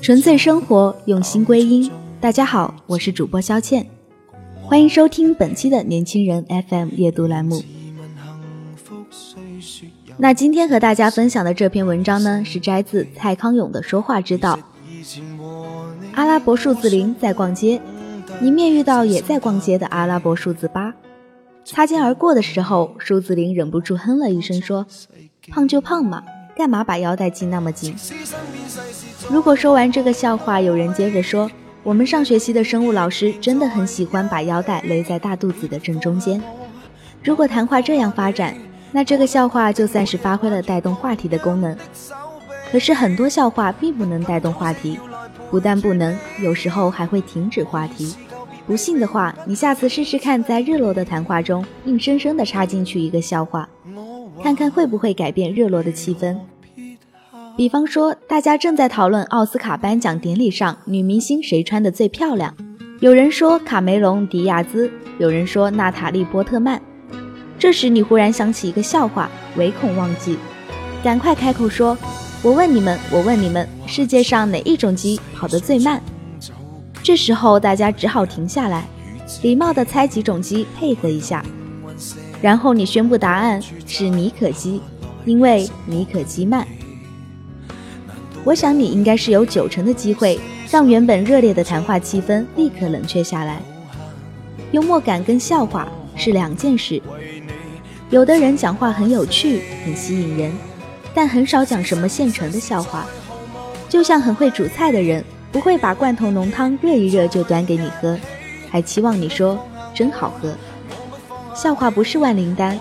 纯粹生活，用心归因。大家好，我是主播肖倩，欢迎收听本期的年轻人 FM 阅读栏目。那今天和大家分享的这篇文章呢，是摘自蔡康永的《说话之道》。阿拉伯数字零在逛街，迎面遇到也在逛街的阿拉伯数字八，擦肩而过的时候，数字零忍不住哼了一声，说：“胖就胖嘛。”干嘛把腰带系那么紧？如果说完这个笑话，有人接着说：“我们上学期的生物老师真的很喜欢把腰带勒在大肚子的正中间。”如果谈话这样发展，那这个笑话就算是发挥了带动话题的功能。可是很多笑话并不能带动话题，不但不能，有时候还会停止话题。不信的话，你下次试试看，在热络的谈话中硬生生地插进去一个笑话。看看会不会改变热络的气氛。比方说，大家正在讨论奥斯卡颁奖典礼上女明星谁穿的最漂亮，有人说卡梅隆·迪亚兹，有人说娜塔莉·波特曼。这时你忽然想起一个笑话，唯恐忘记，赶快开口说：“我问你们，我问你们，世界上哪一种鸡跑得最慢？”这时候大家只好停下来，礼貌地猜几种鸡，配合一下。然后你宣布答案是米可基，因为米可基慢。我想你应该是有九成的机会让原本热烈的谈话气氛立刻冷却下来。幽默感跟笑话是两件事。有的人讲话很有趣，很吸引人，但很少讲什么现成的笑话。就像很会煮菜的人，不会把罐头浓汤热一热就端给你喝，还期望你说真好喝。笑话不是万灵丹，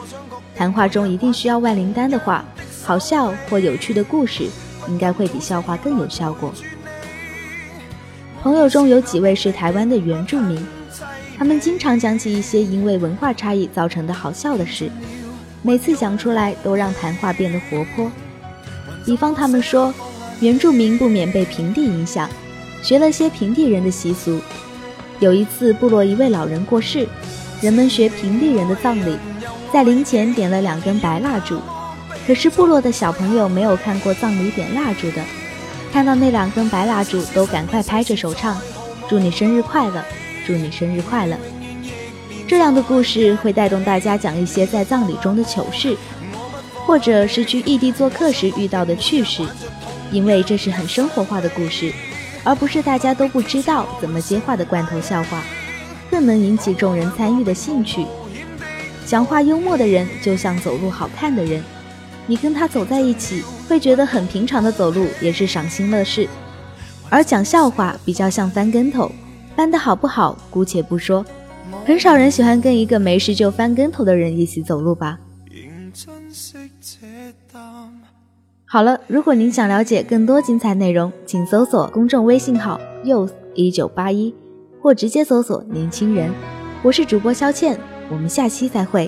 谈话中一定需要万灵丹的话，好笑或有趣的故事应该会比笑话更有效果。朋友中有几位是台湾的原住民，他们经常讲起一些因为文化差异造成的好笑的事，每次讲出来都让谈话变得活泼。比方他们说，原住民不免被平地影响，学了些平地人的习俗。有一次，部落一位老人过世。人们学平地人的葬礼，在灵前点了两根白蜡烛。可是部落的小朋友没有看过葬礼点蜡烛的，看到那两根白蜡烛，都赶快拍着手唱：“祝你生日快乐，祝你生日快乐。”这样的故事会带动大家讲一些在葬礼中的糗事，或者是去异地做客时遇到的趣事，因为这是很生活化的故事，而不是大家都不知道怎么接话的罐头笑话。更能引起众人参与的兴趣。讲话幽默的人就像走路好看的人，你跟他走在一起，会觉得很平常的走路也是赏心乐事。而讲笑话比较像翻跟头，翻得好不好姑且不说，很少人喜欢跟一个没事就翻跟头的人一起走路吧。好了，如果您想了解更多精彩内容，请搜索公众微信号 youth 一九八一。或直接搜索“年轻人”，我是主播肖倩，我们下期再会。